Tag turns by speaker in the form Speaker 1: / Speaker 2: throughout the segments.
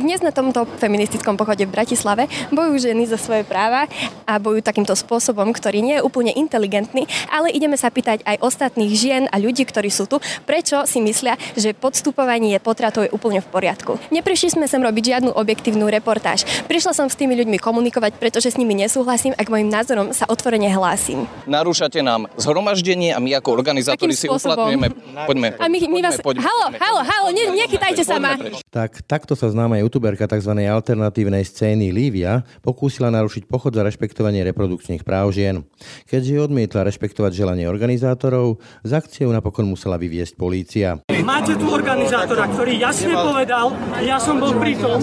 Speaker 1: Dnes na tomto feministickom pochode v Bratislave bojujú ženy za svoje práva a bojujú takýmto spôsobom, ktorý nie je úplne inteligentný, ale ideme sa pýtať aj ostatných žien a ľudí, ktorí sú tu, prečo si myslia, že podstupovanie potratov je úplne v poriadku. Neprišli sme sem robiť žiadnu objektívnu reportáž. Prišla som s tými ľuďmi komunikovať, pretože s nimi nesúhlasím a k mojim názorom sa otvorene hlásim.
Speaker 2: Narúšate nám zhromaždenie a my ako organizátori si uplatňujeme. Poďme.
Speaker 1: A my, my vás... Poďme, halo, halo, halo, ne, nechytajte sa ma.
Speaker 3: Tak takto sa známa youtuberka tzv. alternatívnej scény Lívia pokúsila narušiť pochod za rešpektovanie reprodukčných práv žien. Keďže odmietla rešpektovať želanie organizátorov, z akciou napokon musela vyviesť polícia.
Speaker 4: Máte tu organizátora, ktorý jasne povedal, ja som bol pri tom.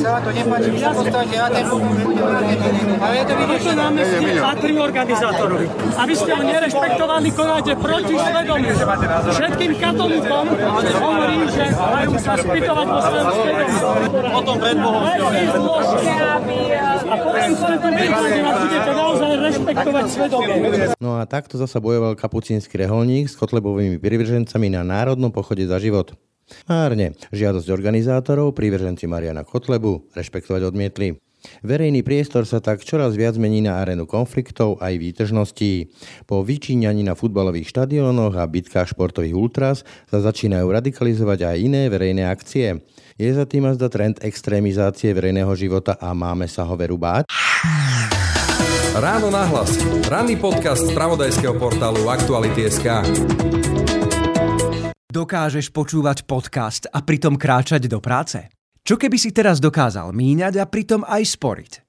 Speaker 4: Toto námestie patrí organizátorovi. A vy ste ho nerešpektovali, konáte proti svedomiu. Všetkým katolíkom hovorím, že majú sa spýtovať vo svojom svedomí. Potom pred
Speaker 3: No a takto zasa bojoval kapucínsky reholník s kotlebovými privržencami na Národnom pochode za život. Márne, žiadosť organizátorov prívrženci Mariana Kotlebu rešpektovať odmietli. Verejný priestor sa tak čoraz viac mení na arénu konfliktov aj výtržností. Po vyčíňaní na futbalových štadiónoch a bitkách športových ultras sa začínajú radikalizovať aj iné verejné akcie. Je za tým azda trend extrémizácie verejného života a máme sa ho veru báť?
Speaker 5: Ráno nahlas. Ranný podcast z pravodajského portálu Aktuality.sk
Speaker 6: Dokážeš počúvať podcast a pritom kráčať do práce? Čo keby si teraz dokázal míňať a pritom aj sporiť?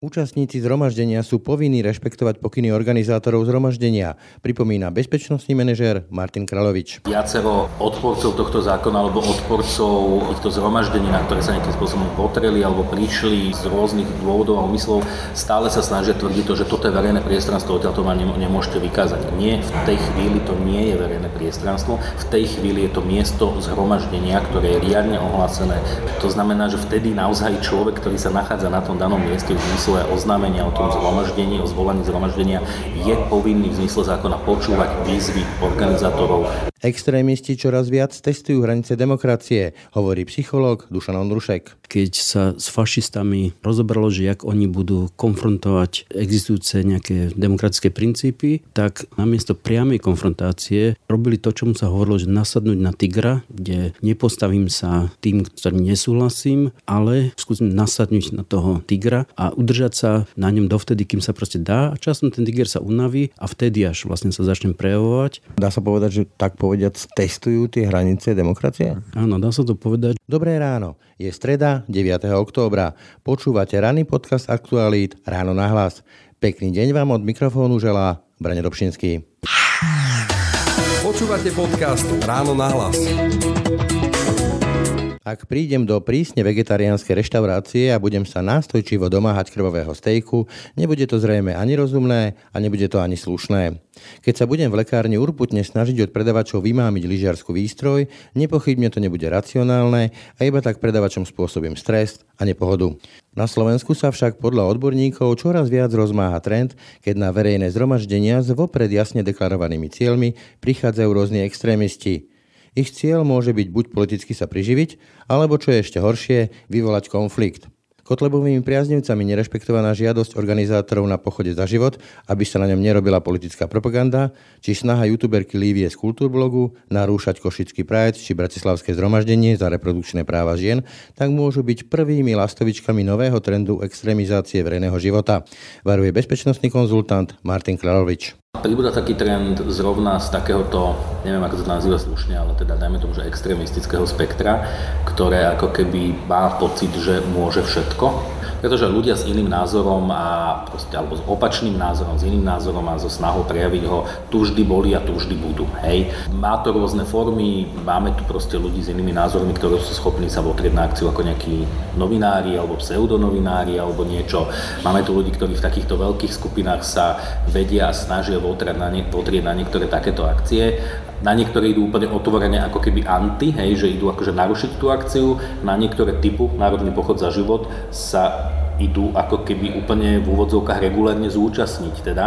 Speaker 3: Účastníci zhromaždenia sú povinní rešpektovať pokyny organizátorov zhromaždenia, pripomína bezpečnostný manažér Martin Kralovič.
Speaker 7: Viacero odporcov tohto zákona alebo odporcov týchto zhromaždení, na ktoré sa nejakým spôsobom potreli alebo prišli z rôznych dôvodov a úmyslov, stále sa snažia tvrdiť to, že toto je verejné priestranstvo, odtiaľ to ma nemôžete vykázať. Nie, v tej chvíli to nie je verejné priestranstvo, v tej chvíli je to miesto zhromaždenia, ktoré je riadne ohlásené. To znamená, že vtedy naozaj človek, ktorý sa nachádza na tom danom mieste v zmysle oznámenia o tom zhromaždení, o zvolaní zhromaždenia, je povinný v zmysle zákona počúvať výzvy organizátorov.
Speaker 3: Extrémisti čoraz viac testujú hranice demokracie, hovorí psychológ Dušan Ondrušek.
Speaker 8: Keď sa s fašistami rozobralo, že jak oni budú konfrontovať existujúce nejaké demokratické princípy, tak namiesto priamej konfrontácie robili to, čomu sa hovorilo, že nasadnúť na tigra, kde nepostavím sa tým, ktorým nesúhlasím, ale skúsim nasadnúť na toho tigra a udržať sa na ňom dovtedy, kým sa proste dá a časom ten tiger sa unaví a vtedy až vlastne sa začne prejavovať.
Speaker 3: Dá sa povedať, že tak povediac, testujú tie hranice demokracie?
Speaker 8: Áno, dá sa to povedať.
Speaker 3: Dobré ráno. Je streda, 9. októbra. Počúvate ranný podcast Aktualít Ráno na hlas. Pekný deň vám od mikrofónu želá Brane Dobšinský.
Speaker 5: Počúvate podcast Ráno na hlas.
Speaker 3: Ak prídem do prísne vegetariánskej reštaurácie a budem sa nástojčivo domáhať krvového stejku, nebude to zrejme ani rozumné a nebude to ani slušné. Keď sa budem v lekárni urputne snažiť od predavačov vymámiť lyžiarsku výstroj, nepochybne to nebude racionálne a iba tak predavačom spôsobím stres a nepohodu. Na Slovensku sa však podľa odborníkov čoraz viac rozmáha trend, keď na verejné zhromaždenia s vopred jasne deklarovanými cieľmi prichádzajú rôzni extrémisti. Ich cieľ môže byť buď politicky sa priživiť, alebo čo je ešte horšie, vyvolať konflikt. Kotlebovými priaznivcami nerešpektovaná žiadosť organizátorov na pochode za život, aby sa na ňom nerobila politická propaganda, či snaha youtuberky Lívie z kultúrblogu narúšať Košický Pride či Bratislavské zhromaždenie za reprodukčné práva žien, tak môžu byť prvými lastovičkami nového trendu extrémizácie verejného života, varuje bezpečnostný konzultant Martin Klarovič.
Speaker 7: Pribúda taký trend zrovna z takéhoto, neviem ako to nazýva slušne, ale teda dajme tomu, že extrémistického spektra, ktoré ako keby má pocit, že môže všetko pretože ľudia s iným názorom a proste, alebo s opačným názorom, s iným názorom a so snahou prejaviť ho tu vždy boli a tu vždy budú. Hej. Má to rôzne formy, máme tu proste ľudí s inými názormi, ktorí sú schopní sa votrieť na akciu ako nejakí novinári alebo pseudonovinári alebo niečo. Máme tu ľudí, ktorí v takýchto veľkých skupinách sa vedia a snažia votrieť na, nie, votrieť na niektoré takéto akcie. Na niektoré idú úplne otvorene ako keby anti, hej, že idú akože narušiť tú akciu, na niektoré typu Národný pochod za život sa idú ako keby úplne v úvodzovkách regulárne zúčastniť teda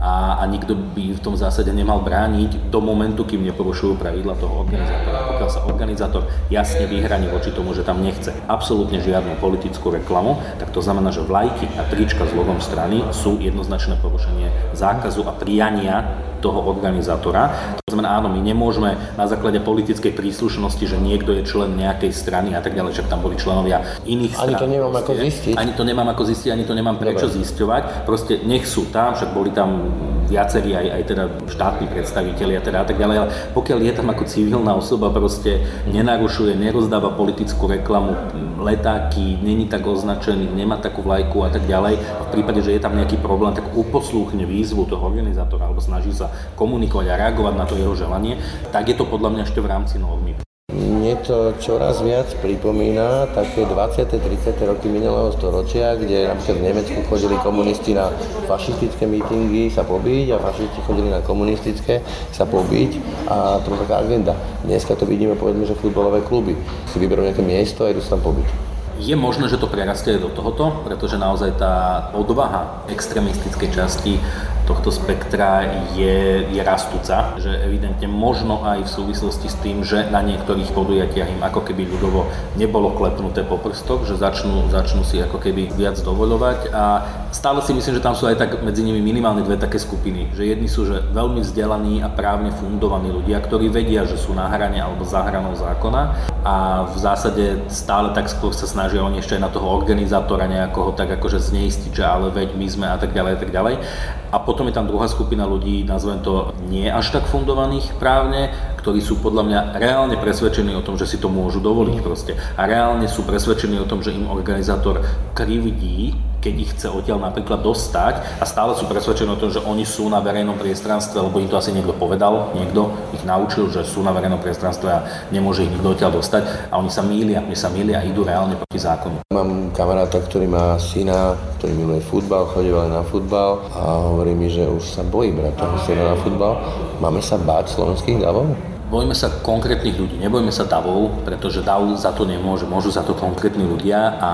Speaker 7: a, a nikto by v tom zásade nemal brániť do momentu, kým neporušujú pravidla toho organizátora. Pokiaľ sa organizátor jasne vyhraní voči tomu, že tam nechce absolútne žiadnu politickú reklamu, tak to znamená, že vlajky a trička s logom strany sú jednoznačné porušenie zákazu a priania toho organizátora. To znamená, áno, my nemôžeme na základe politickej príslušnosti, že niekto je člen nejakej strany a tak ďalej, však tam boli členovia iných
Speaker 9: strán. Ani to nemám proste, ako zistiť.
Speaker 7: Ani to nemám ako zistiť, ani to nemám prečo Dobre. zisťovať. Proste nech sú tam, však boli tam viacerí aj, aj teda štátni predstavitelia teda a tak ďalej, ale pokiaľ je tam ako civilná osoba, proste nenarušuje, nerozdáva politickú reklamu, letáky, není tak označený, nemá takú vlajku a tak ďalej, a v prípade, že je tam nejaký problém, tak uposlúchne výzvu toho organizátora alebo snaží sa komunikovať a reagovať na to jeho želanie, tak je to podľa mňa ešte v rámci normy.
Speaker 9: Mne to čoraz viac pripomína také 20. 30. roky minulého storočia, kde napríklad v Nemecku chodili komunisti na fašistické mítingy sa pobiť a fašisti chodili na komunistické sa pobiť a to bola taká agenda. Dneska to vidíme povedzme, že futbalové kluby si vyberú nejaké miesto a idú sa tam pobiť.
Speaker 7: Je možné, že to prerastie do tohoto, pretože naozaj tá odvaha extrémistickej časti tohto spektra je, je rastúca, že evidentne možno aj v súvislosti s tým, že na niektorých podujatiach im ako keby ľudovo nebolo klepnuté po prstoch, že začnú, začnú si ako keby viac dovoľovať. A stále si myslím, že tam sú aj tak medzi nimi minimálne dve také skupiny, že jedni sú že veľmi vzdelaní a právne fundovaní ľudia, ktorí vedia, že sú na hrane alebo za hranou zákona a v zásade stále tak skôr sa snažia oni ešte aj na toho organizátora nejakoho tak akože zneistiť, že ale veď my sme a tak ďalej a tak ďalej. A potom je tam druhá skupina ľudí, nazvem to nie až tak fundovaných právne, ktorí sú podľa mňa reálne presvedčení o tom, že si to môžu dovoliť proste. A reálne sú presvedčení o tom, že im organizátor krivdí keď ich chce odtiaľ napríklad dostať a stále sú presvedčení o tom, že oni sú na verejnom priestranstve, lebo im to asi niekto povedal, niekto ich naučil, že sú na verejnom priestranstve a nemôže ich nikto odtiaľ dostať a oni sa mýlia, oni sa mýlia a idú reálne proti zákonu.
Speaker 9: Mám kamaráta, ktorý má syna, ktorý miluje futbal, chodíval na futbal a hovorí mi, že už sa bojí brať toho syna na futbal. Máme sa báť slovenských davov?
Speaker 7: Bojme sa konkrétnych ľudí, nebojme sa davov, pretože dav za to nemôže, môžu za to konkrétni ľudia a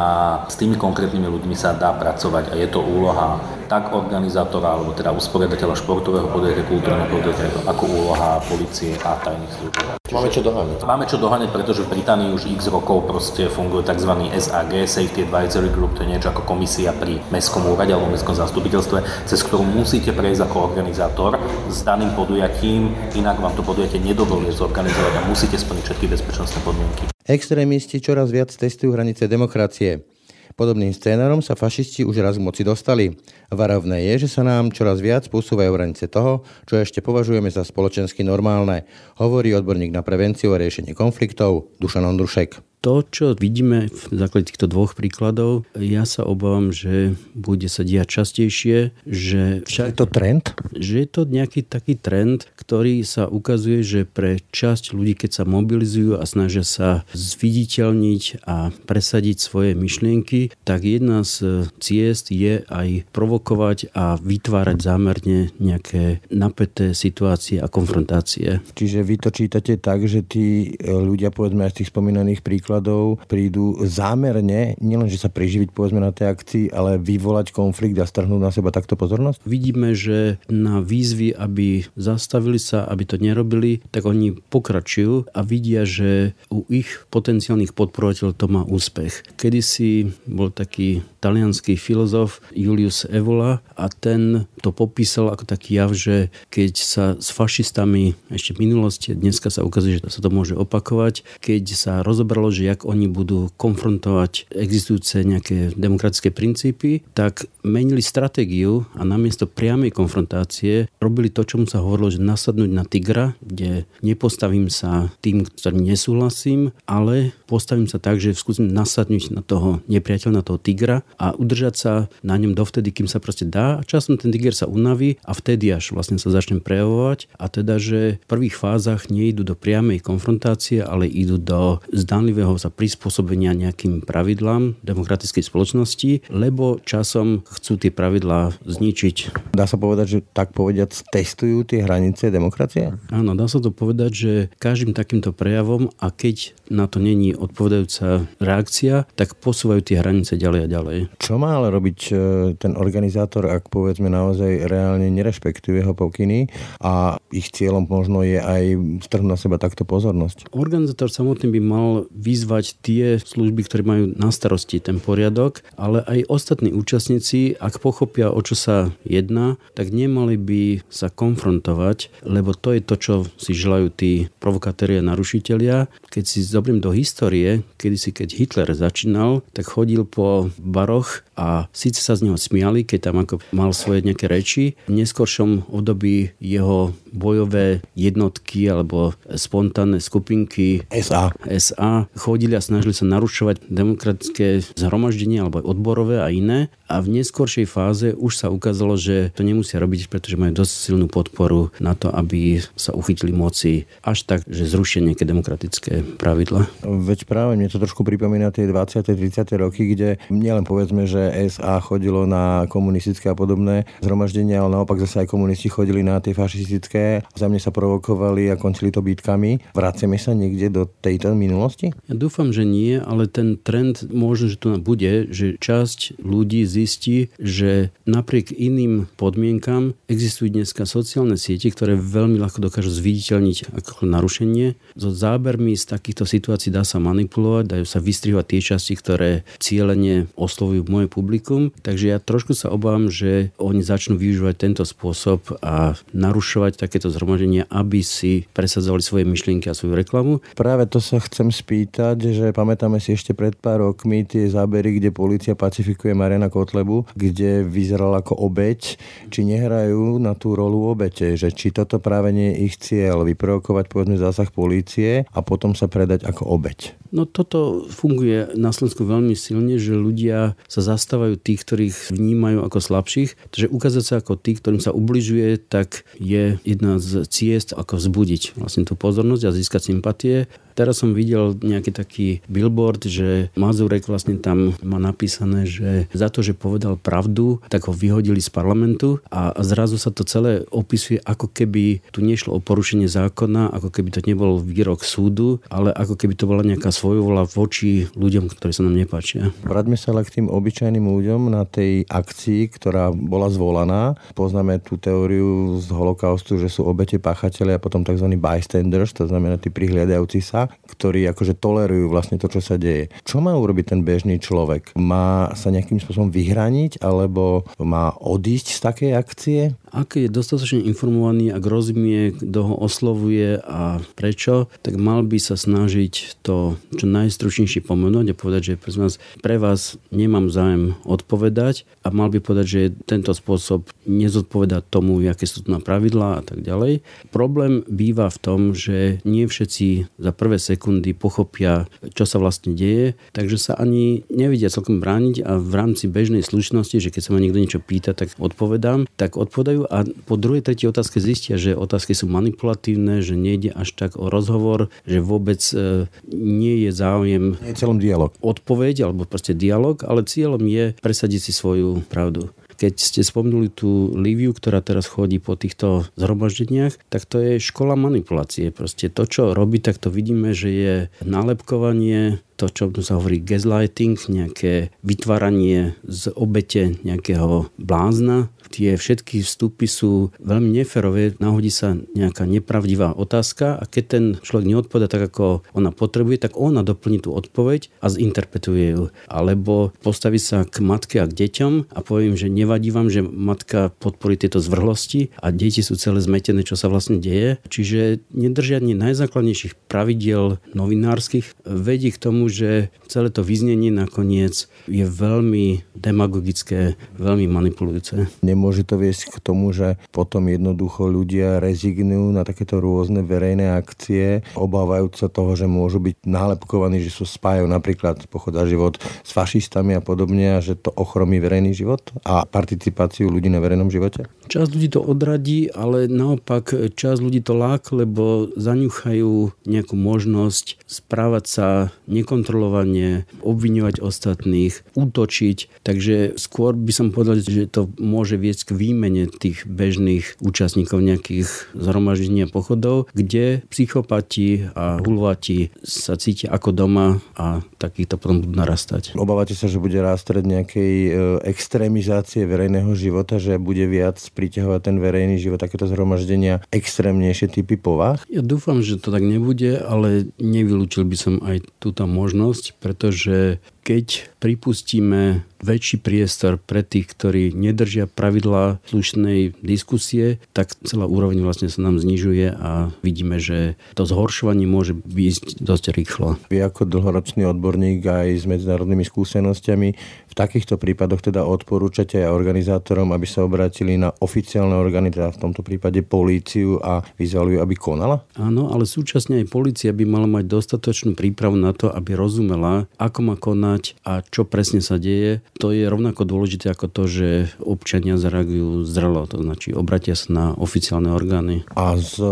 Speaker 7: s tými konkrétnymi ľuďmi sa dá pracovať a je to úloha tak organizátora, alebo teda usporiadateľa športového podujatia, kultúrneho podujatia, ako úloha policie a tajných služieb.
Speaker 9: Máme čo doháňať.
Speaker 7: Máme čo doháňať, pretože v Británii už x rokov proste funguje tzv. SAG, Safety Advisory Group, to je niečo ako komisia pri mestskom úrade alebo mestskom zastupiteľstve, cez ktorú musíte prejsť ako organizátor s daným podujatím, inak vám to podujatie nedovolí zorganizovať a musíte splniť všetky bezpečnostné podmienky.
Speaker 9: Extrémisti čoraz viac testujú hranice demokracie. Podobným scénarom sa fašisti už raz k moci dostali. Varovné je, že sa nám čoraz viac posúvajú hranice toho, čo ešte považujeme za spoločensky normálne, hovorí odborník na prevenciu a riešenie konfliktov Dušan Ondrušek
Speaker 8: to, čo vidíme v základe týchto dvoch príkladov, ja sa obávam, že bude sa diať častejšie, že
Speaker 9: však, je to trend?
Speaker 8: Že je to nejaký taký trend, ktorý sa ukazuje, že pre časť ľudí, keď sa mobilizujú a snažia sa zviditeľniť a presadiť svoje myšlienky, tak jedna z ciest je aj provokovať a vytvárať zámerne nejaké napäté situácie a konfrontácie.
Speaker 9: Čiže vy to čítate tak, že tí ľudia, povedzme aj z tých spomínaných príkladov, príkladov prídu zámerne, nielen, že sa priživiť povedzme na tej akcii, ale vyvolať konflikt a strhnúť na seba takto pozornosť?
Speaker 8: Vidíme, že na výzvy, aby zastavili sa, aby to nerobili, tak oni pokračujú a vidia, že u ich potenciálnych podporovateľov to má úspech. Kedy si bol taký talianský filozof Julius Evola a ten to popísal ako taký jav, že keď sa s fašistami ešte v minulosti, dneska sa ukazuje, že sa to môže opakovať, keď sa rozobralo, že jak oni budú konfrontovať existujúce nejaké demokratické princípy, tak menili stratégiu a namiesto priamej konfrontácie robili to, čomu sa hovorilo, že nasadnúť na tigra, kde nepostavím sa tým, ktorým nesúhlasím, ale postavím sa tak, že skúsim nasadnúť na toho nepriateľa, na toho tigra a udržať sa na ňom dovtedy, kým sa proste dá. A časom ten tiger sa unaví a vtedy až vlastne sa začne prejavovať. A teda, že v prvých fázach nejdu do priamej konfrontácie, ale idú do zdanlivého sa prispôsobenia nejakým pravidlám demokratickej spoločnosti, lebo časom chcú tie pravidlá zničiť.
Speaker 9: Dá sa povedať, že tak povediať testujú tie hranice demokracie?
Speaker 8: Áno, dá sa to povedať, že každým takýmto prejavom a keď na to není odpovedajúca reakcia, tak posúvajú tie hranice ďalej a ďalej.
Speaker 9: Čo má ale robiť e, ten organizátor, ak povedzme naozaj reálne nerešpektuje jeho pokyny a ich cieľom možno je aj strhnúť na seba takto pozornosť?
Speaker 8: Organizátor samotný by mal vyzvať tie služby, ktoré majú na starosti ten poriadok, ale aj ostatní účastníci, ak pochopia, o čo sa jedná, tak nemali by sa konfrontovať, lebo to je to, čo si želajú tí provokatéri a narušitelia. Keď si zobriem do histórie, kedy si keď Hitler začínal, tak chodil po baroch a síce sa z neho smiali, keď tam ako mal svoje nejaké reči. V neskôršom období jeho bojové jednotky alebo spontánne skupinky
Speaker 9: SA.
Speaker 8: SA chodili a snažili sa narušovať demokratické zhromaždenie alebo odborové a iné. A v neskôršej fáze už sa ukázalo, že to nemusia robiť, pretože majú dosť silnú podporu na to, aby sa uchytili moci až tak, že zrušia nejaké demokratické pravidla.
Speaker 9: Veď práve mne to trošku pripomína tie 20. 30. roky, kde nielen povedzme, že SA chodilo na komunistické a podobné zhromaždenia, ale naopak zase aj komunisti chodili na tie fašistické. Za mne sa provokovali a končili to bytkami. Vraceme sa niekde do tejto minulosti?
Speaker 8: Ja dúfam, že nie, ale ten trend možno, že tu bude, že časť ľudí zistí, že napriek iným podmienkam existujú dneska sociálne siete, ktoré veľmi ľahko dokážu zviditeľniť ako narušenie. So zábermi z takýchto situácií dá sa manipulovať, dajú sa vystrihovať tie časti, ktoré cieľene oslovujú moje publikum. Takže ja trošku sa obávam, že oni začnú využívať tento spôsob a narušovať takéto zhromaždenia, aby si presadzovali svoje myšlienky a svoju reklamu.
Speaker 9: Práve to sa chcem spýtať, že pamätáme si ešte pred pár rokmi tie zábery, kde policia pacifikuje Mariana Kotlebu, kde vyzeral ako obeď, či nehrajú na tú rolu obete, že či toto práve nie je ich cieľ, vyprovokovať povedzme zásah polície a potom sa predať ako obeď.
Speaker 8: No toto funguje na Slovensku veľmi silne, že ľudia sa zastávajú tých, ktorých vnímajú ako slabších. Takže ukázať sa ako tí, ktorým sa ubližuje, tak je jedna z ciest, ako vzbudiť vlastne tú pozornosť a získať sympatie. Teraz som videl nejaký taký billboard, že Mazurek vlastne tam má napísané, že za to, že povedal pravdu, tak ho vyhodili z parlamentu a zrazu sa to celé opisuje, ako keby tu nešlo o porušenie zákona, ako keby to nebol výrok súdu, ale ako keby to bola nejaká svojvola voči ľuďom, ktorí sa nám nepáčia.
Speaker 9: Vráťme sa ale k tým obyčajným ľuďom na tej akcii, ktorá bola zvolaná. Poznáme tú teóriu z holokaustu, že sú obete páchatelia a potom tzv. bystanders, to znamená tí prihliadajúci sa ktorí akože tolerujú vlastne to, čo sa deje. Čo má urobiť ten bežný človek? Má sa nejakým spôsobom vyhraniť alebo má odísť z takej akcie?
Speaker 8: Ak je dostatočne informovaný a rozumie, kto ho oslovuje a prečo, tak mal by sa snažiť to čo najstručnejšie pomenúť a povedať, že vás, pre vás nemám zájem odpovedať a mal by povedať, že tento spôsob nezodpoveda tomu, aké sú tu na pravidlá a tak ďalej. Problém býva v tom, že nie všetci za prvé sekundy pochopia, čo sa vlastne deje, takže sa ani nevidia celkom brániť a v rámci bežnej slušnosti, že keď sa ma niekto niečo pýta, tak odpovedám, tak odpovedajú a po druhej, tretej otázke zistia, že otázky sú manipulatívne, že nejde až tak o rozhovor, že vôbec e, nie je záujem
Speaker 9: nie je celom dialog.
Speaker 8: odpoveď alebo proste dialog, ale cieľom je presadiť si svoju pravdu. Keď ste spomnuli tú Liviu, ktorá teraz chodí po týchto zhromaždeniach, tak to je škola manipulácie. Proste to, čo robí, tak to vidíme, že je nálepkovanie, to, čo sa hovorí gaslighting, nejaké vytváranie z obete nejakého blázna, tie všetky vstupy sú veľmi neferové, nahodí sa nejaká nepravdivá otázka a keď ten človek neodpoveda tak, ako ona potrebuje, tak ona doplní tú odpoveď a zinterpretuje ju. Alebo postaví sa k matke a k deťom a poviem, že nevadí vám, že matka podporí tieto zvrhlosti a deti sú celé zmetené, čo sa vlastne deje. Čiže nedržianie najzákladnejších pravidiel novinárskych vedí k tomu, že celé to vyznenie nakoniec je veľmi demagogické, veľmi manipulujúce.
Speaker 9: Nemôže to viesť k tomu, že potom jednoducho ľudia rezignujú na takéto rôzne verejné akcie, obávajúc sa toho, že môžu byť nálepkovaní, že sú spájajú napríklad pochoda život s fašistami a podobne a že to ochromí verejný život a participáciu ľudí na verejnom živote?
Speaker 8: Časť ľudí to odradí, ale naopak časť ľudí to lák, lebo zaňuchajú nejakú možnosť správať sa nekontrolovane, obviňovať ostatných, útočiť. Takže skôr by som povedal, že to môže viesť k výmene tých bežných účastníkov nejakých zhromaždení a pochodov, kde psychopati a hulvati sa cítia ako doma a takýchto potom budú narastať.
Speaker 9: Obávate sa, že bude rásť nejakej e, extrémizácie verejného života, že bude viac priťahovať ten verejný život, takéto zhromaždenia, extrémnejšie typy povah?
Speaker 8: Ja dúfam, že to tak nebude, ale nevylúčil by som aj túto možnosť, pretože keď pripustíme väčší priestor pre tých, ktorí nedržia pravidlá slušnej diskusie, tak celá úroveň vlastne sa nám znižuje a vidíme, že to zhoršovanie môže byť dosť rýchlo.
Speaker 9: Vy ako dlhoročný odborník aj s medzinárodnými skúsenostiami v takýchto prípadoch teda odporúčate aj organizátorom, aby sa obratili na oficiálne orgány, teda v tomto prípade políciu a vyzvali aby konala?
Speaker 8: Áno, ale súčasne aj polícia by mala mať dostatočnú prípravu na to, aby rozumela, ako má konať konať a čo presne sa deje, to je rovnako dôležité ako to, že občania zareagujú zrelo, to značí obratia sa na oficiálne orgány.
Speaker 9: A z e,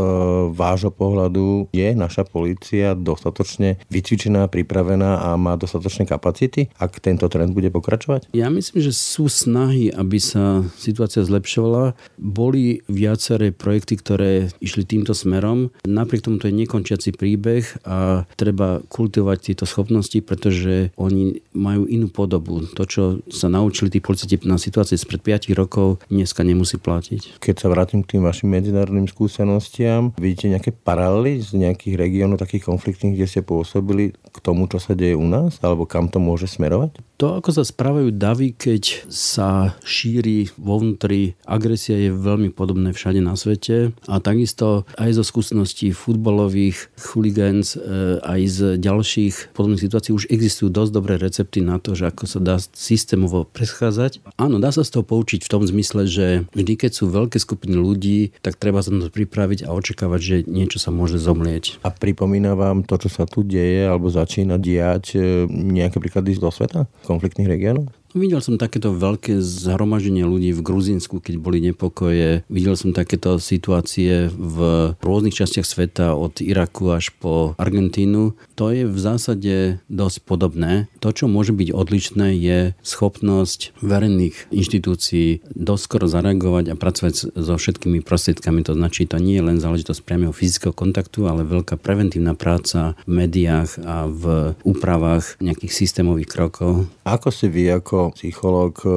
Speaker 9: vášho pohľadu je naša polícia dostatočne vycvičená, pripravená a má dostatočné kapacity, ak tento trend bude pokračovať?
Speaker 8: Ja myslím, že sú snahy, aby sa situácia zlepšovala. Boli viaceré projekty, ktoré išli týmto smerom. Napriek tomu to je nekončiaci príbeh a treba kultivovať tieto schopnosti, pretože oni majú inú podobu. To, čo sa naučili tí policajti na situácii spred 5 rokov, dneska nemusí platiť.
Speaker 9: Keď sa vrátim k tým vašim medzinárodným skúsenostiam, vidíte nejaké paralely z nejakých regiónov takých konfliktných, kde ste pôsobili k tomu, čo sa deje u nás? Alebo kam to môže smerovať?
Speaker 8: To, ako sa správajú davy, keď sa šíri vo vnútri, agresia je veľmi podobné všade na svete a takisto aj zo skúseností futbalových chuligans, e, aj z ďalších podobných situácií už existujú dosť dobré recepty na to, že ako sa dá systémovo preschádzať. Áno, dá sa z toho poučiť v tom zmysle, že vždy, keď sú veľké skupiny ľudí, tak treba sa na to pripraviť a očakávať, že niečo sa môže zomlieť.
Speaker 9: A pripomína vám to, čo sa tu deje alebo začína diať e, nejaké príklady zo sveta? konfliktných regiónov?
Speaker 8: Videl som takéto veľké zhromaždenie ľudí v Gruzínsku, keď boli nepokoje. Videl som takéto situácie v rôznych častiach sveta, od Iraku až po Argentínu. To je v zásade dosť podobné. To, čo môže byť odlišné, je schopnosť verejných inštitúcií doskoro zareagovať a pracovať so všetkými prostriedkami. To značí, to nie je len záležitosť priamého fyzického kontaktu, ale veľká preventívna práca v médiách a v úpravách nejakých systémových krokov.
Speaker 9: Ako si vy ako psychológ e,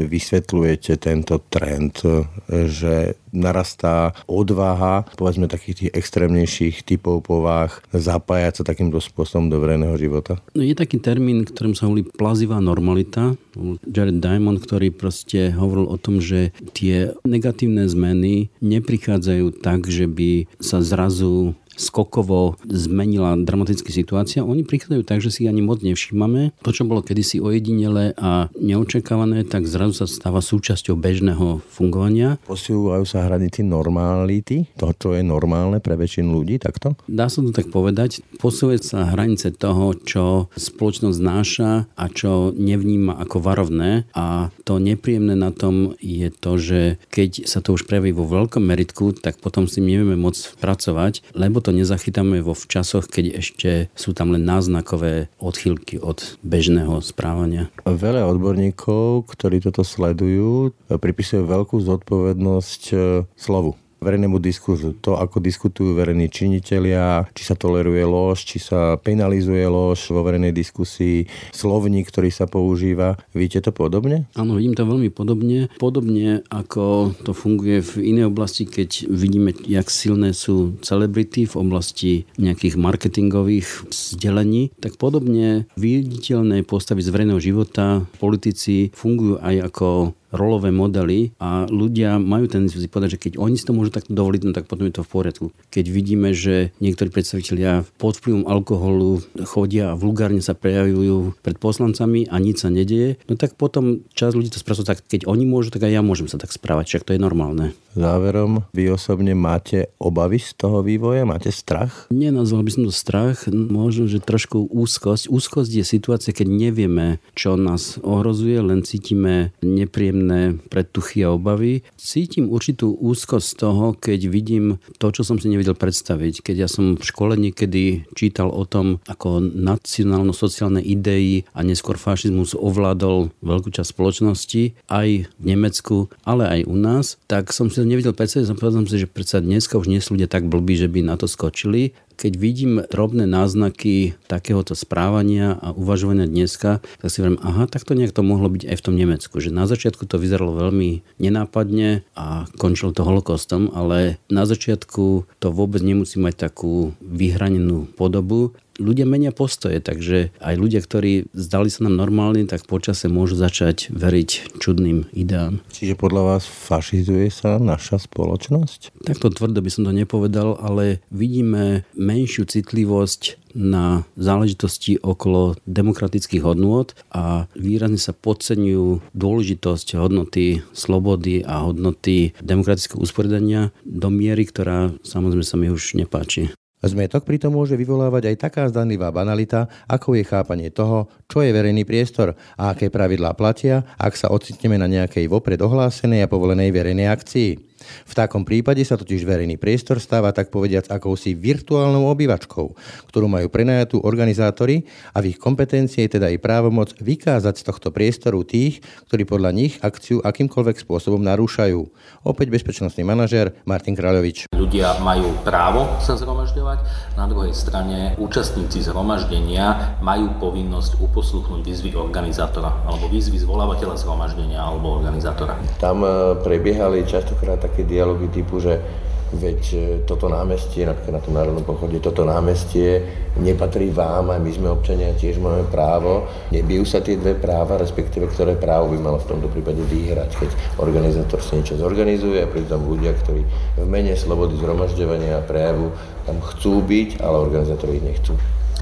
Speaker 9: vysvetľujete tento trend, e, že narastá odvaha, povedzme takých tých extrémnejších typov povách, zapájať sa takýmto spôsobom do verejného života?
Speaker 8: No je taký termín, ktorým sa hovorí plazivá normalita. Jared Diamond, ktorý proste hovoril o tom, že tie negatívne zmeny neprichádzajú tak, že by sa zrazu skokovo zmenila dramatická situácia. Oni prichádzajú tak, že si ani moc nevšímame. To, čo bolo kedysi ojedinele a neočakávané, tak zrazu sa stáva súčasťou bežného fungovania.
Speaker 9: Posúvajú sa hranici normality, to, čo je normálne pre väčšinu ľudí, takto?
Speaker 8: Dá sa to tak povedať. Posúvajú sa hranice toho, čo spoločnosť znáša a čo nevníma ako varovné. A to nepríjemné na tom je to, že keď sa to už prejaví vo veľkom meritku, tak potom s tým nevieme môcť pracovať, lebo to to nezachytáme vo časoch, keď ešte sú tam len náznakové odchýlky od bežného správania.
Speaker 9: Veľa odborníkov, ktorí toto sledujú, pripisujú veľkú zodpovednosť e, slovu verejnému diskurzu. To, ako diskutujú verejní činitelia, či sa toleruje lož, či sa penalizuje lož vo verejnej diskusii, slovník, ktorý sa používa. Vidíte to podobne?
Speaker 8: Áno, vidím to veľmi podobne. Podobne ako to funguje v inej oblasti, keď vidíme, jak silné sú celebrity v oblasti nejakých marketingových vzdelení, tak podobne viditeľné postavy z verejného života, politici fungujú aj ako rolové modely a ľudia majú tendenciu si povedať, že keď oni si to môžu takto dovoliť, no tak potom je to v poriadku. Keď vidíme, že niektorí predstavitelia pod vplyvom alkoholu chodia a vulgárne sa prejavujú pred poslancami a nič sa nedieje, no tak potom čas ľudí to spracuje tak, keď oni môžu, tak aj ja môžem sa tak správať, však to je normálne.
Speaker 9: Záverom, vy osobne máte obavy z toho vývoja? Máte strach?
Speaker 8: Nenazval by som to strach, možno, že trošku úzkosť. Úzkosť je situácia, keď nevieme, čo nás ohrozuje, len cítime nepríjemné predtuchy a obavy. Cítim určitú úzkosť z toho, keď vidím to, čo som si nevedel predstaviť. Keď ja som v škole niekedy čítal o tom, ako nacionálno-sociálne idei a neskôr fašizmus ovládol veľkú časť spoločnosti, aj v Nemecku, ale aj u nás, tak som si to nevedel predstaviť. Som povedal si, že predsa dneska už nie sú ľudia tak blbí, že by na to skočili keď vidím drobné náznaky takéhoto správania a uvažovania dneska, tak si hovorím, aha, tak to nejak to mohlo byť aj v tom Nemecku. Že na začiatku to vyzeralo veľmi nenápadne a končilo to holokostom, ale na začiatku to vôbec nemusí mať takú vyhranenú podobu ľudia menia postoje, takže aj ľudia, ktorí zdali sa nám normálni, tak počase môžu začať veriť čudným ideám.
Speaker 9: Čiže podľa vás fašizuje sa naša spoločnosť?
Speaker 8: Takto tvrdo by som to nepovedal, ale vidíme menšiu citlivosť na záležitosti okolo demokratických hodnôt a výrazne sa podceňujú dôležitosť hodnoty slobody a hodnoty demokratického usporiadania do miery, ktorá samozrejme sa mi už nepáči.
Speaker 9: Zmetok pritom môže vyvolávať aj taká zdanlivá banalita, ako je chápanie toho, čo je verejný priestor a aké pravidlá platia, ak sa ocitneme na nejakej vopred ohlásenej a povolenej verejnej akcii. V takom prípade sa totiž verejný priestor stáva tak povediac akousi virtuálnou obývačkou, ktorú majú prenajatú organizátori a v ich kompetencii je teda aj právomoc vykázať z tohto priestoru tých, ktorí podľa nich akciu akýmkoľvek spôsobom narúšajú. Opäť bezpečnostný manažer Martin Kráľovič.
Speaker 7: Ľudia majú právo sa zhromažďovať, na druhej strane účastníci zhromaždenia majú povinnosť uposluchnúť výzvy organizátora alebo výzvy zvolávateľa zhromaždenia alebo organizátora.
Speaker 9: Tam eh, prebiehali častokrát také dialógy typu, že veď e, toto námestie, napríklad na tom národnom pochode, toto námestie nepatrí vám a my sme občania, tiež máme právo. Nebijú sa tie dve práva, respektíve ktoré právo by malo v tomto prípade vyhrať, keď organizátor si niečo zorganizuje a pritom ľudia, ktorí v mene slobody zhromažďovania a prejavu tam chcú byť, ale organizátori ich nechcú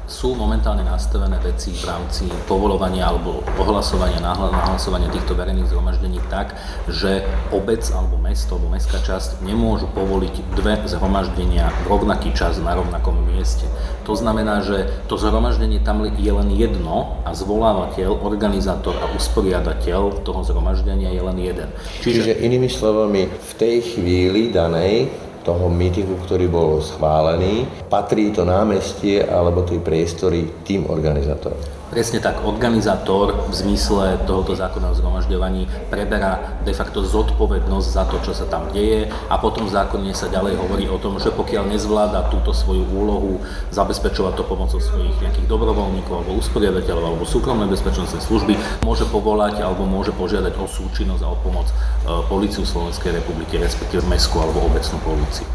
Speaker 7: sú momentálne nastavené veci v rámci povolovania alebo ohlasovania, nahlasovania týchto verejných zhromaždení tak, že obec alebo mesto alebo mestská časť nemôžu povoliť dve zhromaždenia v rovnaký čas na rovnakom mieste. To znamená, že to zhromaždenie tam je len jedno a zvolávateľ, organizátor a usporiadateľ toho zhromaždenia je len jeden.
Speaker 9: Čiže, Čiže inými slovami, v tej chvíli danej toho mítingu, ktorý bol schválený, patrí to námestie alebo tie priestory tým organizátorom.
Speaker 7: Presne tak, organizátor v zmysle tohoto zákona o zhromažďovaní preberá de facto zodpovednosť za to, čo sa tam deje a potom v zákone sa ďalej hovorí o tom, že pokiaľ nezvláda túto svoju úlohu zabezpečovať to pomocou svojich nejakých dobrovoľníkov alebo usporiadateľov alebo súkromnej bezpečnostnej služby, môže povolať alebo môže požiadať o súčinnosť a o pomoc e, policiu Slovenskej republiky, respektíve mestskú alebo obecnú policiu.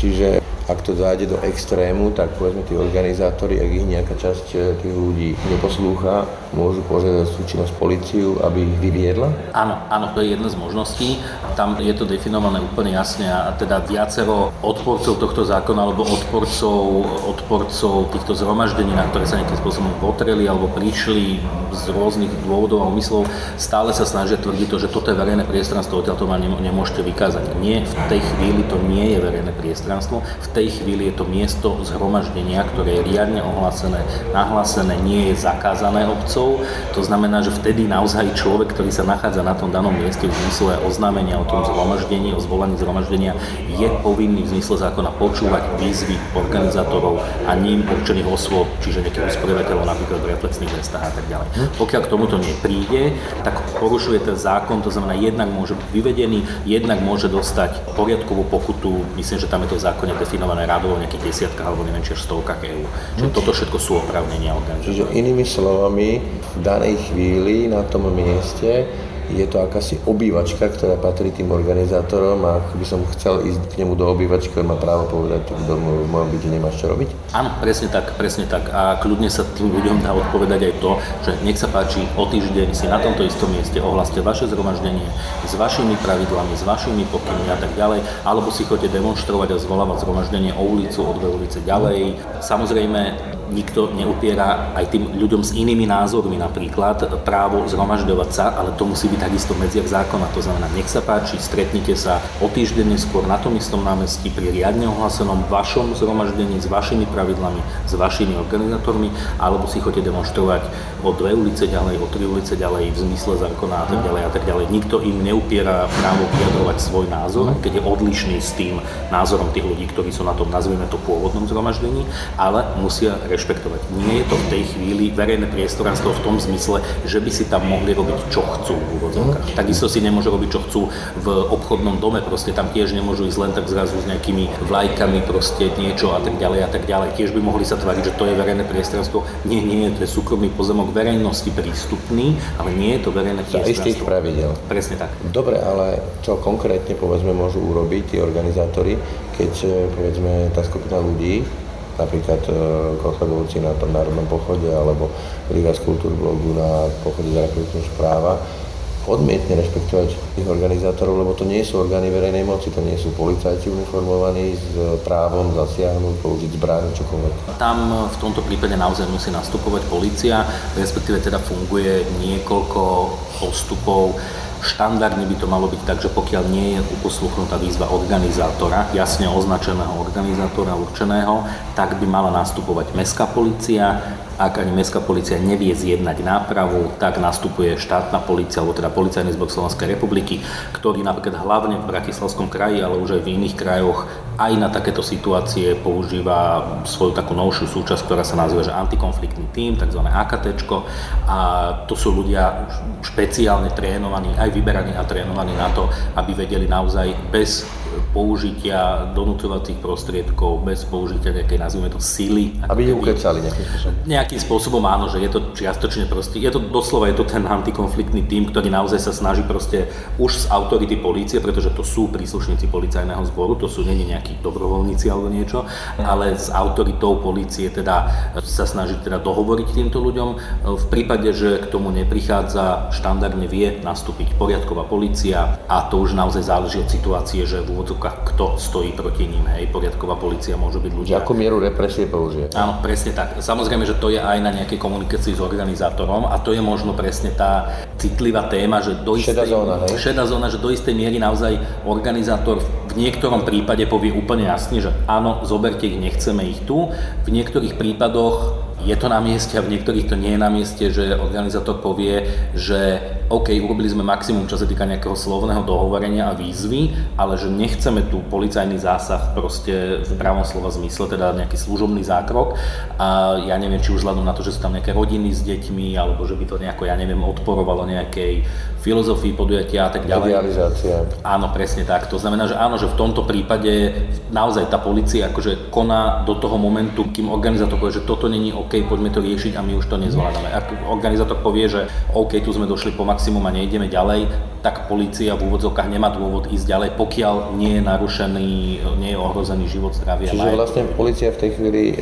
Speaker 9: Čiže ak to zájde do extrému, tak povedzme tí organizátori, ak ich nejaká časť eh, tých ľudí neposlúcha, môžu požiadať súčinnosť policiu, aby ich vyviedla?
Speaker 7: Áno, áno, to je jedna z možností. Tam je to definované úplne jasne a teda viacero odporcov tohto zákona alebo odporcov, odporcov týchto zhromaždení, na ktoré sa nejakým spôsobom potreli alebo prišli z rôznych dôvodov a úmyslov, stále sa snažia tvrdiť to, že toto je verejné priestranstvo, odtiaľ to nemôžete vykázať. Nie, v tej chvíli to nie je verejné priestranstvo. V tej chvíli je to miesto zhromaždenia, ktoré je riadne ohlásené, nahlásené, nie je zakázané obcov. To znamená, že vtedy naozaj človek, ktorý sa nachádza na tom danom mieste v zmysle oznámenia o tom zhromaždení, o zvolaní zhromaždenia, je povinný v zmysle zákona počúvať výzvy organizátorov a ním určených osôb, čiže nejakých usporiadateľov napríklad v reflexných mestách a tak ďalej. Pokiaľ k tomuto nepríde, tak porušuje ten zákon, to znamená, jednak môže byť vyvedený, jednak môže dostať poriadkovú pokutu, myslím, že tam je to v zákone definované definované radovo nejakých desiatkách alebo neviem, či stovkách eur. Čiže toto všetko sú oprávnenia organizátorov.
Speaker 9: Čiže inými slovami, v danej chvíli na tom mieste je to akási obývačka, ktorá patrí tým organizátorom a ak by som chcel ísť k nemu do obývačky, on má právo povedať, tu v mojom byte nemáš čo robiť?
Speaker 7: Áno, presne tak, presne tak. A kľudne sa tým ľuďom dá odpovedať aj to, že nech sa páči, o týždeň si na tomto istom mieste ohlaste vaše zhromaždenie s vašimi pravidlami, s vašimi pokynmi a tak ďalej, alebo si chodite demonstrovať a zvolávať zhromaždenie o ulicu, o dve ulice ďalej. Samozrejme, nikto neupiera aj tým ľuďom s inými názormi napríklad právo zhromažďovať sa, ale to musí byť takisto medziak zákona. To znamená, nech sa páči, stretnite sa o týždeň neskôr na tom istom námestí pri riadne ohlasenom vašom zhromaždení s vašimi pravidlami, s vašimi organizátormi, alebo si chodite demonstrovať o dve ulice ďalej, o tri ulice ďalej v zmysle zákona a tak ďalej a tak ďalej. Nikto im neupiera právo vyjadrovať svoj názor, keď je odlišný s tým názorom tých ľudí, ktorí sú na tom, nazvime to, pôvodnom zhromaždení, ale musia rešpektovať. Nie je to v tej chvíli verejné priestranstvo v tom zmysle, že by si tam mohli robiť, čo chcú v úvodzovkách. Mm. Takisto si nemôžu robiť, čo chcú v obchodnom dome, proste tam tiež nemôžu ísť len tak zrazu s nejakými vlajkami, proste niečo a tak ďalej a tak ďalej. Tiež by mohli sa tváriť, že to je verejné priestranstvo. Nie, nie, to je súkromný pozemok verejnosti prístupný, ale nie je to verejné priestranstvo.
Speaker 9: Za istých pravidel.
Speaker 7: Presne tak.
Speaker 9: Dobre, ale čo konkrétne povedzme môžu urobiť tí organizátori, keď povedzme tá skupina ľudí napríklad e, Kotlebovci na tom národnom pochode alebo Liga z blogu na pochode za reprodukčnosť práva, odmietne rešpektovať tých organizátorov, lebo to nie sú orgány verejnej moci, to nie sú policajti uniformovaní s právom zasiahnuť, použiť zbraň, čokoľvek.
Speaker 7: Tam v tomto prípade naozaj musí nastupovať policia, respektíve teda funguje niekoľko postupov, Štandardne by to malo byť tak, že pokiaľ nie je uposluchnutá výzva organizátora, jasne označeného organizátora určeného, tak by mala nastupovať mestská policia, ak ani mestská policia nevie zjednať nápravu, tak nastupuje štátna policia, alebo teda policajný zbor Slovenskej republiky, ktorý napríklad hlavne v Bratislavskom kraji, ale už aj v iných krajoch aj na takéto situácie používa svoju takú novšiu súčasť, ktorá sa nazýva že antikonfliktný tím, tzv. AKT. A to sú ľudia špeciálne trénovaní, aj vyberaní a trénovaní na to, aby vedeli naozaj bez použitia donúcovacích prostriedkov, bez použitia nejakej, nazvime to, sily.
Speaker 9: Aby ich ukecali nejakým
Speaker 7: spôsobom. Nejakým spôsobom áno, že je to čiastočne proste, je to doslova, je to ten antikonfliktný tým, ktorý naozaj sa snaží proste už z autority polície, pretože to sú príslušníci policajného zboru, to sú není nejakí dobrovoľníci alebo niečo, ale s autoritou polície teda sa snaží teda dohovoriť týmto ľuďom. V prípade, že k tomu neprichádza, štandardne vie nastúpiť poriadková polícia a to už naozaj záleží od situácie, že v úvodzovkách kto stojí proti ním. Hej, poriadková policia môže byť ľudia.
Speaker 9: Akú mieru represie použije?
Speaker 7: Áno, presne tak. Samozrejme, že to je aj na nejakej komunikácii s organizátorom a to je možno presne tá citlivá téma, že do istej,
Speaker 9: šedá zóna, hej?
Speaker 7: šedá zóna, že do istej miery naozaj organizátor v niektorom prípade povie úplne jasne, že áno, zoberte ich, nechceme ich tu. V niektorých prípadoch je to na mieste a v niektorých to nie je na mieste, že organizátor povie, že OK, urobili sme maximum, čo sa týka nejakého slovného dohovorenia a výzvy, ale že nechceme tu policajný zásah proste v pravom slova zmysle, teda nejaký služobný zákrok. A ja neviem, či už vzhľadom na to, že sú tam nejaké rodiny s deťmi, alebo že by to nejako, ja neviem, odporovalo nejakej filozofii podujatia a tak ďalej.
Speaker 9: Medializácia.
Speaker 7: Áno, presne tak. To znamená, že áno, že v tomto prípade naozaj tá policia akože koná do toho momentu, kým organizátor povie, že toto není OK, poďme to riešiť a my už to nezvládame. Ak organizátor povie, že OK, tu sme došli po maximum a nejdeme ďalej, tak policia v úvodzovkách nemá dôvod ísť ďalej, pokiaľ nie je narušený, nie je ohrozený život, zdravie.
Speaker 9: Čiže vlastne policia v tej chvíli e,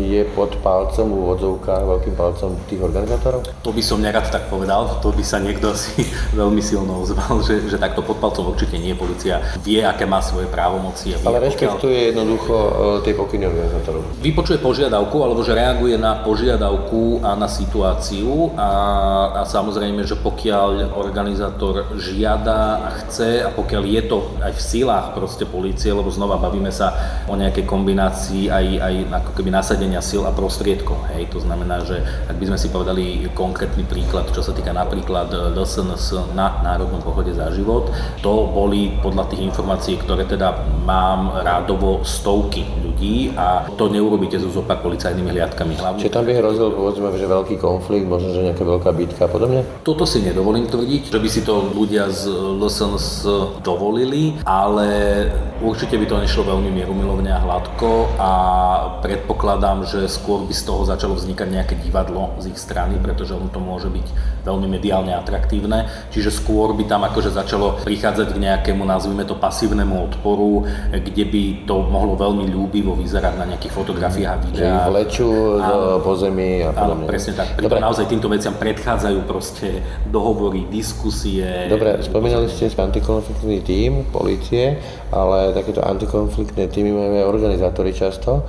Speaker 9: je pod palcom v úvodzovkách, veľkým palcom tých organizátorov?
Speaker 7: To by som nerad tak povedal, to by sa niekto si veľmi silno ozval, že, že takto pod palcom určite nie. Policia vie, aké má svoje právomoci.
Speaker 9: Ale rešpektuje pokiaľ... jednoducho e, tie pokyny organizátorov.
Speaker 7: Vypočuje požiadavku, alebo že reaguje na požiadavku a na situáciu a, a samozrejme, že pokiaľ organizátor žiada a chce a pokiaľ je to aj v silách proste policie, lebo znova bavíme sa o nejakej kombinácii aj, aj ako keby nasadenia sil a prostriedkov. Hej. To znamená, že ak by sme si povedali konkrétny príklad, čo sa týka napríklad LSNS na Národnom pochode za život, to boli podľa tých informácií, ktoré teda mám rádovo stovky ľudí a to neurobíte so zopár policajnými hliadkami. Hlavne
Speaker 10: Čiže tam by hrozil, povedzme, že veľký konflikt, možno, že nejaká veľká bitka a podobne?
Speaker 7: Toto si nedovolím tvrdiť, že by si to ľudia z LSNS dovolili, ale určite by to nešlo veľmi mierumilovne a hladko a predpokladám, že skôr by z toho začalo vznikať nejaké divadlo z ich strany, pretože on to môže byť veľmi mediálne atraktívne. Čiže skôr by tam akože začalo prichádzať k nejakému, nazvime to pasívnemu odporu, kde by to mohlo veľmi ľúbivo vyzerať na nejakých fotografiách a videách.
Speaker 10: Že vlečú do pozemí a podobne.
Speaker 7: Áno, presne tak. Preto naozaj týmto veciam predchádzajú proste dohovory, diskusie.
Speaker 10: Dobre, spomínali ste antikonfliktný tím policie, ale takéto antikonfliktné týmy majú aj organizátori často.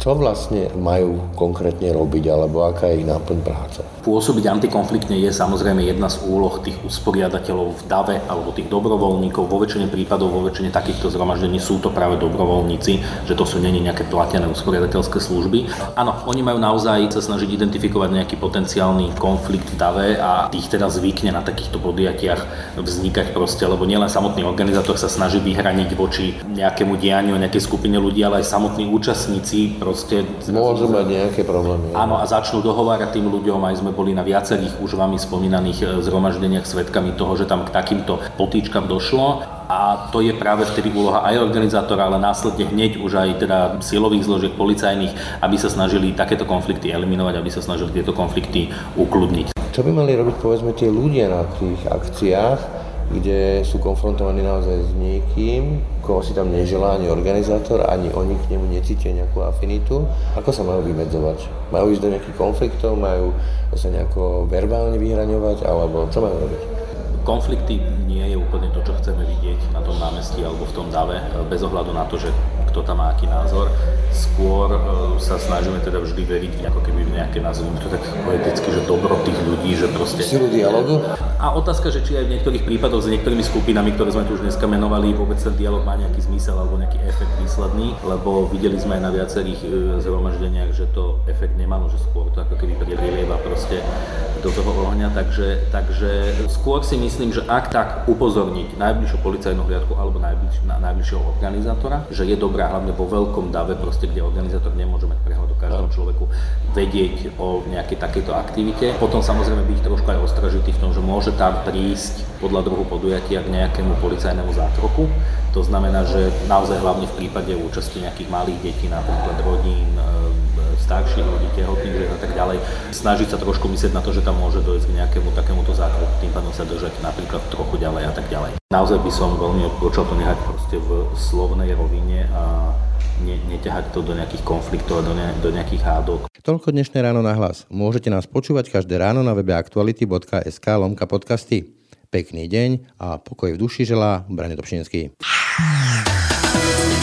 Speaker 10: Čo vlastne majú konkrétne robiť, alebo aká je ich náplň práce?
Speaker 7: Pôsobiť antikonfliktne je samozrejme jedna z úloh tých usporiadateľov v DAVE alebo tých dobrovoľníkov. Vo väčšine prípadov, vo väčšine takýchto zhromaždení sú to práve dobrovoľníci, že to sú není nejaké platené usporiadateľské služby. Áno, oni majú naozaj sa snažiť identifikovať nejaký potenciálny konflikt v DAVE a tých teda zvykne na takýchto podujatiach vznikať proste, lebo nielen samotný organizátor sa snaží vyhraniť voči nejakému dianiu, nejakej skupine ľudí, ale aj samotní účastníci proste...
Speaker 10: Môžu mať nejaké problémy.
Speaker 7: Áno, a začnú dohovárať tým ľuďom, aj sme boli na viacerých už vami spomínaných e, zhromaždeniach svetkami toho, že tam k takýmto potýčkam došlo a to je práve vtedy úloha aj organizátora, ale následne hneď už aj teda silových zložiek policajných, aby sa snažili takéto konflikty eliminovať, aby sa snažili tieto konflikty ukludniť.
Speaker 10: Čo by mali robiť povedzme tie ľudia na tých akciách, kde sú konfrontovaní naozaj s niekým, koho si tam neželá ani organizátor, ani oni k nemu necítia nejakú afinitu. Ako sa majú vymedzovať? Majú ísť do nejakých konfliktov, majú sa nejako verbálne vyhraňovať, alebo čo majú robiť?
Speaker 7: Konflikty nie je úplne to, čo chceme vidieť na tom námestí alebo v tom dave, bez ohľadu na to, že kto tam má aký názor. Skôr uh, sa snažíme teda vždy veriť ako keby v nejaké, nazvime to tak poeticky, že dobro tých ľudí, že proste...
Speaker 10: Silu dialogu?
Speaker 7: A otázka, že či aj v niektorých prípadoch s niektorými skupinami, ktoré sme tu už dneska menovali, vôbec ten dialog má nejaký zmysel alebo nejaký efekt výsledný, lebo videli sme aj na viacerých uh, zhromaždeniach, že to efekt nemalo, že skôr to ako keby prilieva proste do toho ohňa, takže, takže skôr si myslím, že ak tak upozorniť najbližšiu policajnú hliadku alebo najbliž, na, najbližšieho organizátora, že je dobré hlavne vo veľkom dave, proste, kde organizátor nemôže mať prehľad o každom človeku, vedieť o nejakej takejto aktivite. Potom samozrejme byť trošku aj ostražitý v tom, že môže tam prísť podľa druhu podujatia k nejakému policajnému zákroku. To znamená, že naozaj hlavne v prípade účasti nejakých malých detí, napríklad rodín, starších ľudí, tehotných žien a tak ďalej, snažiť sa trošku myslieť na to, že tam môže dojsť k nejakému takémuto zákroku, tým pádom sa držať napríklad trochu ďalej a tak ďalej. Naozaj by som veľmi odporúčal to nehať proste v slovnej rovine a ne, neťahať to do nejakých konfliktov a do, ne, do nejakých hádok.
Speaker 10: Toľko dnešné ráno na hlas. Môžete nás počúvať každé ráno na webe aktuality.sk lomka podcasty. Pekný deň a pokoj v duši želá Brane Dobšinský.